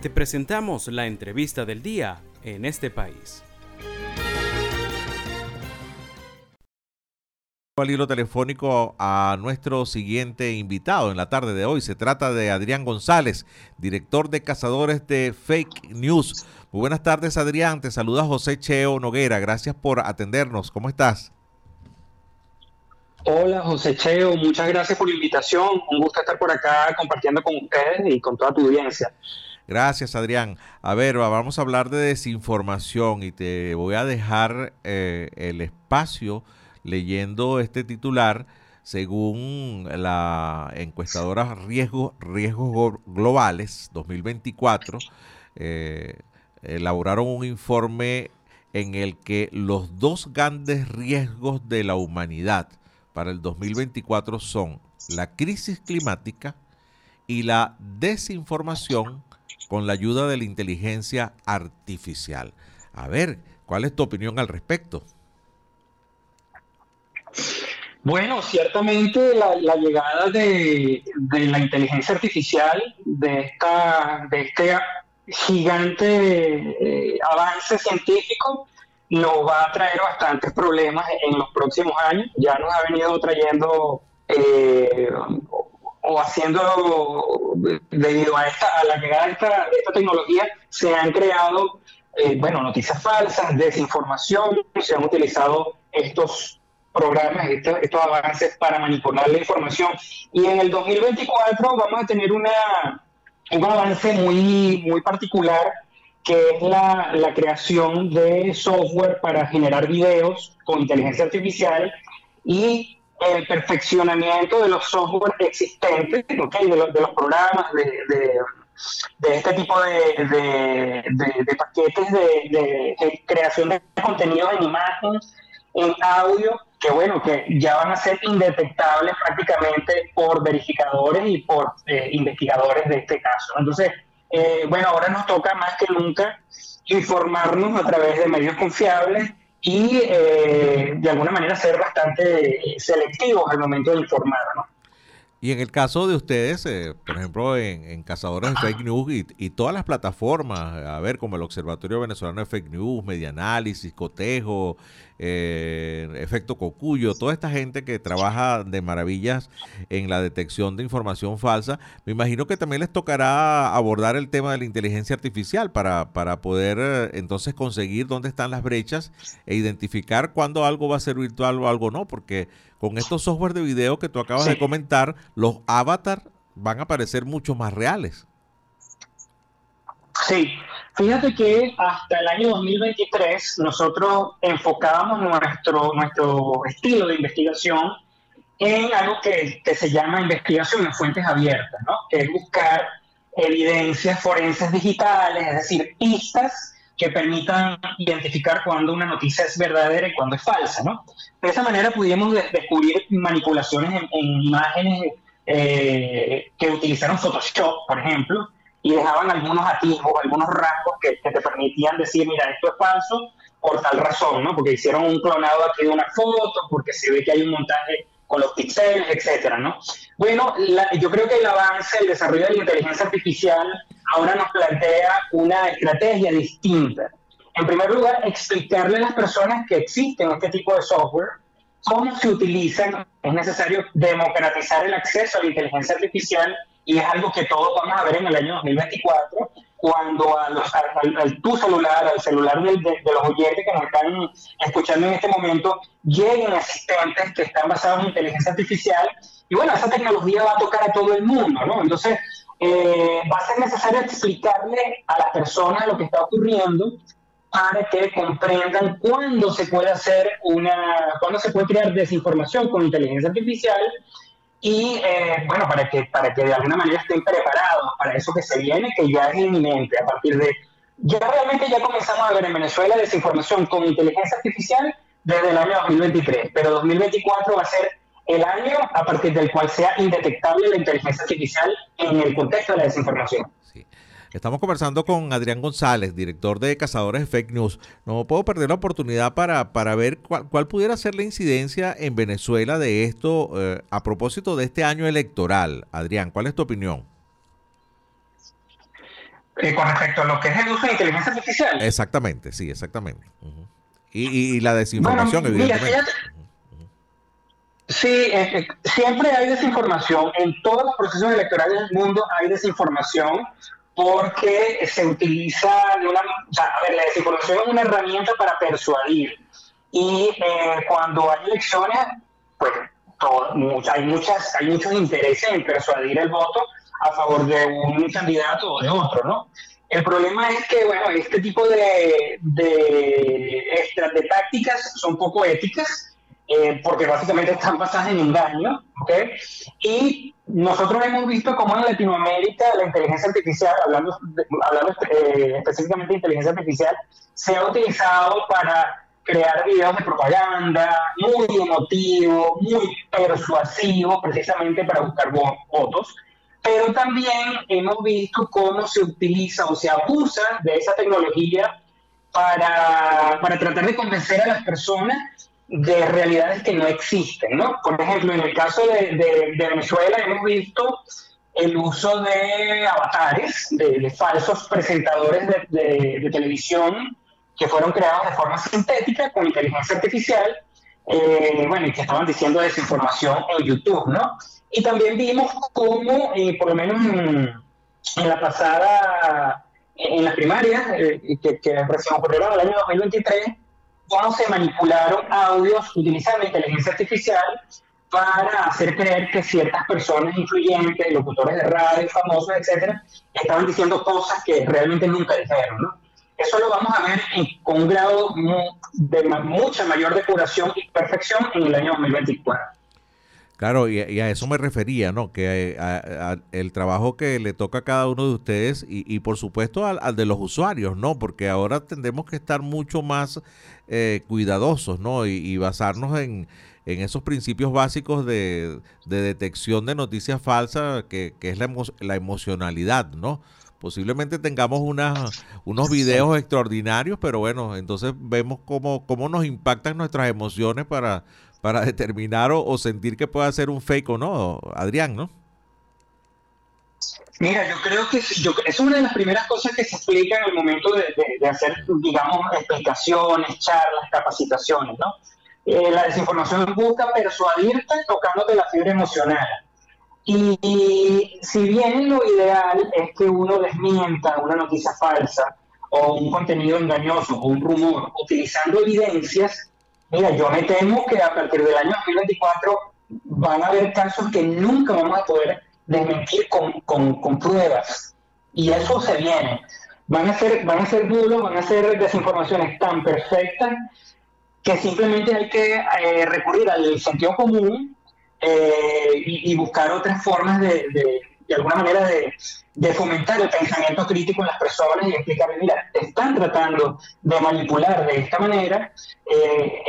Te presentamos la entrevista del día en este país. al hilo telefónico a nuestro siguiente invitado en la tarde de hoy. Se trata de Adrián González, director de Cazadores de Fake News. Muy buenas tardes, Adrián. Te saluda José Cheo Noguera. Gracias por atendernos. ¿Cómo estás? Hola, José Cheo. Muchas gracias por la invitación. Un gusto estar por acá compartiendo con ustedes y con toda tu audiencia. Gracias, Adrián. A ver, vamos a hablar de desinformación y te voy a dejar eh, el espacio leyendo este titular, según la encuestadora Riesgos, Globales 2024, eh, elaboraron un informe en el que los dos grandes riesgos de la humanidad para el 2024 son la crisis climática y la desinformación con la ayuda de la inteligencia artificial. A ver, ¿cuál es tu opinión al respecto? Bueno, ciertamente la, llegada de, la inteligencia artificial, de, esta, de este gigante eh, avance científico, nos va a traer bastantes problemas en los próximos años. Ya nos ha venido trayendo eh, o haciendo, debido a, esta, a la llegada de esta, tecnología, se han creado, eh, bueno, noticias falsas, desinformación, se han utilizado estos programas, estos, estos, avances para manipular la información. Y en el 2024 vamos a tener una, un avance muy, muy particular que es la, la creación de software para generar videos con inteligencia artificial y el perfeccionamiento de los software existentes, ¿okay? de, de, los programas, de, este tipo de, paquetes de, creación de contenido en imagen, en audio, que bueno, que ya van a ser indetectables prácticamente por verificadores y por eh, investigadores de este caso. Entonces, eh, bueno, ahora nos toca más que nunca informarnos a través de medios confiables y eh, de alguna manera ser bastante selectivos al momento de informar, Y en el caso de ustedes, por ejemplo, en, Cazadores de Fake News y, todas las plataformas, a ver, como el Observatorio Venezolano de Fake News, Medianálisis, Cotejo, eh, Efecto Cocuyo, toda esta gente que trabaja de maravillas en la detección de información falsa, me imagino que también les tocará abordar el tema de la inteligencia artificial para, para poder eh, entonces conseguir dónde están las brechas e identificar cuándo algo va a ser virtual o algo no, porque con estos software de video que tú acabas de comentar, los avatars van a parecer mucho más reales. Sí, Fíjate que hasta el año 2023 nosotros enfocábamos nuestro, nuestro estilo de investigación en algo que, se llama investigación en fuentes abiertas, ¿no? que es buscar evidencias forenses digitales, es decir, pistas que permitan identificar cuándo una noticia es verdadera y cuándo es falsa. ¿no? De esa manera pudimos descubrir manipulaciones en, imágenes eh, que utilizaron Photoshop, por ejemplo, y dejaban algunos atisbos, algunos rasgos que, te permitían decir, mira, esto es falso por tal razón, ¿no? Porque hicieron un clonado aquí de una foto, porque se ve que hay un montaje con los píxeles, etcétera, ¿no? Bueno, yo creo que el avance, el desarrollo de la inteligencia artificial ahora nos plantea una estrategia distinta. En primer lugar, explicarle a las personas que existen este tipo de software, cómo se utilizan, es necesario democratizar el acceso a la inteligencia artificial y es algo que todos vamos a ver en el año 2024 cuando a los, al, tu celular, al celular de, los oyentes que nos están escuchando en este momento, lleguen asistentes que están basados en inteligencia artificial. Y bueno, esa tecnología va a tocar a todo el mundo, ¿no? Entonces, eh, va a ser necesario explicarle a las personas lo que está ocurriendo para que comprendan cuándo se puede hacer una, cuándo se puede crear desinformación con inteligencia artificial y eh, bueno, para que, para que de alguna manera estén preparados para eso que se viene, que ya es inminente a partir de... Ya realmente ya comenzamos a ver en Venezuela desinformación con inteligencia artificial desde el año 2023, pero 2024 va a ser el año a partir del cual sea indetectable la inteligencia artificial en el contexto de la desinformación. Estamos conversando con Adrián González, director de Cazadores de Fake News. No puedo perder la oportunidad para, para ver cuál, pudiera ser la incidencia en Venezuela de esto eh, a propósito de este año electoral. Adrián, ¿cuál es tu opinión? Eh, con respecto a lo que es el uso de inteligencia artificial. Exactamente, sí, exactamente. y, la desinformación, evidentemente. sí, eh, eh, siempre hay desinformación. En todos los procesos electorales del mundo hay desinformación porque se utiliza una, o sea, a ver, la desinformación es una herramienta para persuadir. Y cuando hay elecciones, pues hay, muchas, hay muchos intereses en persuadir el voto a favor de un candidato o de otro, ¿no? El problema es que, bueno, este tipo de, de, de tácticas son poco éticas, eh, porque básicamente están basadas en engaño, ¿ok? Y nosotros hemos visto cómo en Latinoamérica la inteligencia artificial, hablando, hablando eh, específicamente de inteligencia artificial, se ha utilizado para crear videos de propaganda muy emotivos, muy persuasivos, precisamente para buscar votos pero también hemos visto cómo se utiliza o se abusa de esa tecnología para, para tratar de convencer a las personas de realidades que no existen, ¿no? Por ejemplo, en el caso de, de, Venezuela hemos visto el uso de avatares, de, falsos presentadores de, televisión que fueron creados de forma sintética con inteligencia artificial, eh, bueno, y que estaban diciendo desinformación en YouTube, ¿no? Y también vimos cómo, eh, por lo menos en, la pasada, en las primarias, eh, que, que recién ocurrieron en el año 2023, cómo se manipularon audios utilizando inteligencia artificial para hacer creer que ciertas personas influyentes, locutores de radio, famosos, etcétera, estaban diciendo cosas que realmente nunca dijeron. Eso lo vamos a ver con un grado de mucha mayor depuración y perfección en el año 2024. Claro, y, a eso me refería, ¿no? Que eh, el trabajo que le toca a cada uno de ustedes y, por supuesto al, de los usuarios, ¿no? Porque ahora tendremos que estar mucho más eh, cuidadosos, ¿no? Y, basarnos en, esos principios básicos de, detección de noticias falsas, que, es la, la emocionalidad, ¿no? Posiblemente tengamos unas, unos videos extraordinarios, pero bueno, entonces vemos cómo, cómo nos impactan nuestras emociones para para determinar o, sentir que pueda ser un fake o no, Adrián, ¿no? Mira, yo creo que es una de las primeras cosas que se explica en el momento de, hacer, digamos, explicaciones, charlas, capacitaciones, ¿no? Eh, la desinformación busca persuadirte tocándote la fibra emocional. y, si bien lo ideal es que uno desmienta una noticia falsa o un contenido engañoso o un rumor utilizando evidencias, Mira, yo me temo que a partir del año 2024 van a haber casos que nunca vamos a poder desmentir con, con, pruebas. Y eso se viene. Van a ser, van a ser van a ser desinformaciones tan perfectas que simplemente hay que eh, recurrir al sentido común eh, y, buscar otras formas de alguna manera de, de fomentar el pensamiento crítico en las personas y explicarles, mira, están tratando de manipular de esta manera, eh,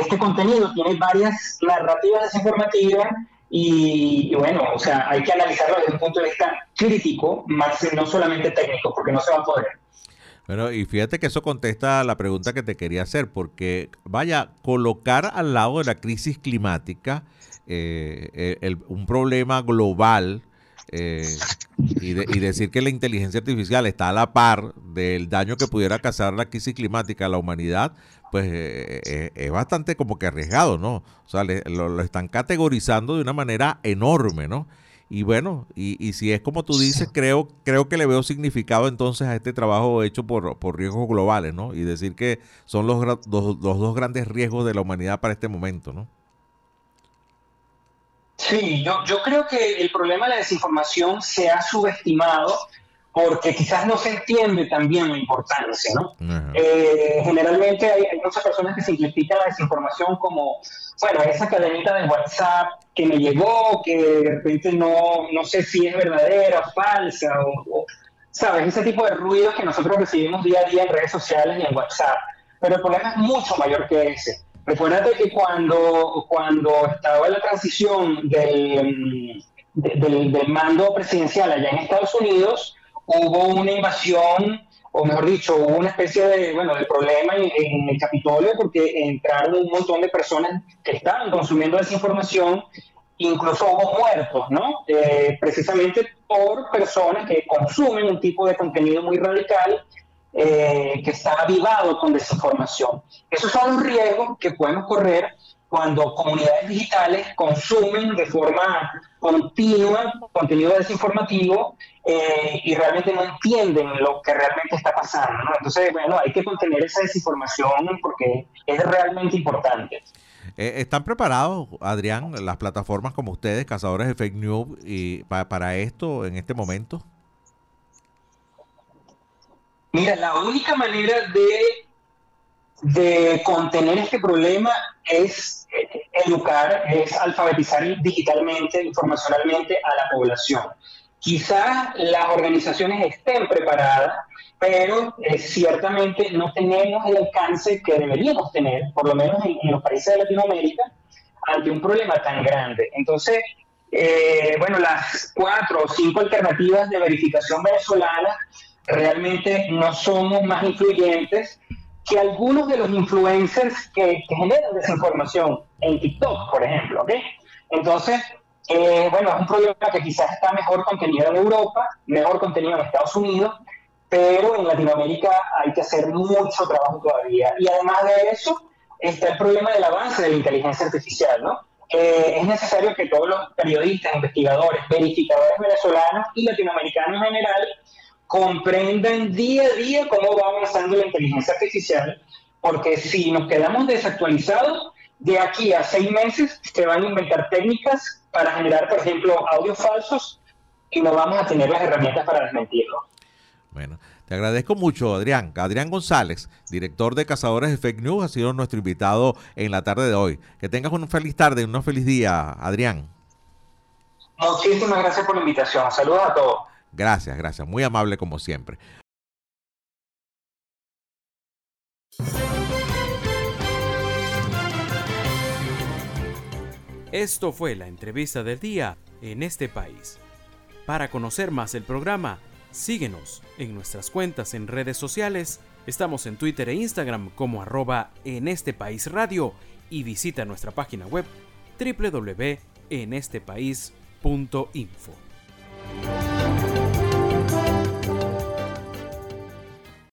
este contenido tiene varias narrativas desinformativas y, bueno, o sea, hay que analizarlo desde un punto de vista crítico, más no solamente técnico, porque no se va a poder. Bueno, y fíjate que eso contesta a la pregunta que te quería hacer, porque vaya, colocar al lado de la crisis climática eh, un problema global, eh, y, decir que la inteligencia artificial está a la par del daño que pudiera causar la crisis climática a la humanidad, pues eh, eh, es bastante como que arriesgado, ¿no? O sea, lo, están categorizando de una manera enorme, ¿no? Y bueno, y, si es como tú dices, creo, creo que le veo significado entonces a este trabajo hecho por, por riesgos globales, ¿no? Y decir que son los, los dos grandes riesgos de la humanidad para este momento, ¿no? Sí, yo, yo creo que el problema de la desinformación se ha subestimado porque quizás no se entiende también la importancia, ¿no? Eh, generalmente hay, muchas personas que simplifican la desinformación como, bueno, esa cadenita de WhatsApp que me llegó, que de repente no, no sé si es verdadera o falsa, o, ¿sabes? Ese tipo de ruidos que nosotros recibimos día a día en redes sociales y en WhatsApp. Pero el problema es mucho mayor que ese. Recuérdate que cuando, cuando estaba la transición del, del, mando presidencial allá en Estados Unidos, hubo una invasión, o mejor dicho, hubo una especie de, bueno, problema en, el Capitolio porque entraron un montón de personas que estaban consumiendo desinformación incluso hubo muertos, ¿no? Eh, precisamente por personas que consumen un tipo de contenido muy radical eh, que está avivado con desinformación. Esos son los riesgos que podemos correr cuando comunidades digitales consumen de forma continua contenido desinformativo eh, y realmente no entienden lo que realmente está pasando. Entonces, bueno, hay que contener esa desinformación porque es realmente importante. Eh, ¿Están preparados, Adrián, las plataformas como ustedes, cazadores de fake news, para, esto en este momento? Mira, la única manera de, de contener este problema es eh, educar, es alfabetizar digitalmente, informacionalmente a la población. Quizás las organizaciones estén preparadas, pero eh, ciertamente no tenemos el alcance que deberíamos tener, por lo menos en, los países de Latinoamérica, ante un problema tan grande. Entonces, eh, bueno, las cuatro o cinco alternativas de verificación venezolana realmente no somos más influyentes que algunos de los influencers que, generan desinformación en TikTok, por ejemplo. ¿okay? Entonces, eh, bueno, es un problema que quizás está mejor contenido en Europa, mejor contenido en Estados Unidos, pero en Latinoamérica hay que hacer mucho trabajo todavía. Y además de eso, está el problema del avance de la inteligencia artificial, ¿no? Eh, es necesario que todos los periodistas, investigadores, verificadores venezolanos y latinoamericanos en general comprendan día a día cómo va avanzando la inteligencia artificial, porque si nos quedamos desactualizados, de aquí a seis meses se van a inventar técnicas para generar, por ejemplo, audios falsos y no vamos a tener las herramientas para desmentirlo. Bueno, te agradezco mucho, Adrián. Adrián González, director de Cazadores de Fake News, ha sido nuestro invitado en la tarde de hoy. Que tengas una feliz tarde, un feliz día, Adrián. Muchísimas gracias por la invitación. Saludos a todos. Gracias, gracias. Muy amable como siempre. Esto fue la entrevista del día en este país. Para conocer más el programa, síguenos en nuestras cuentas en redes sociales. Estamos en Twitter e Instagram como arroba en este país radio y visita nuestra página web www.enestepaís.info.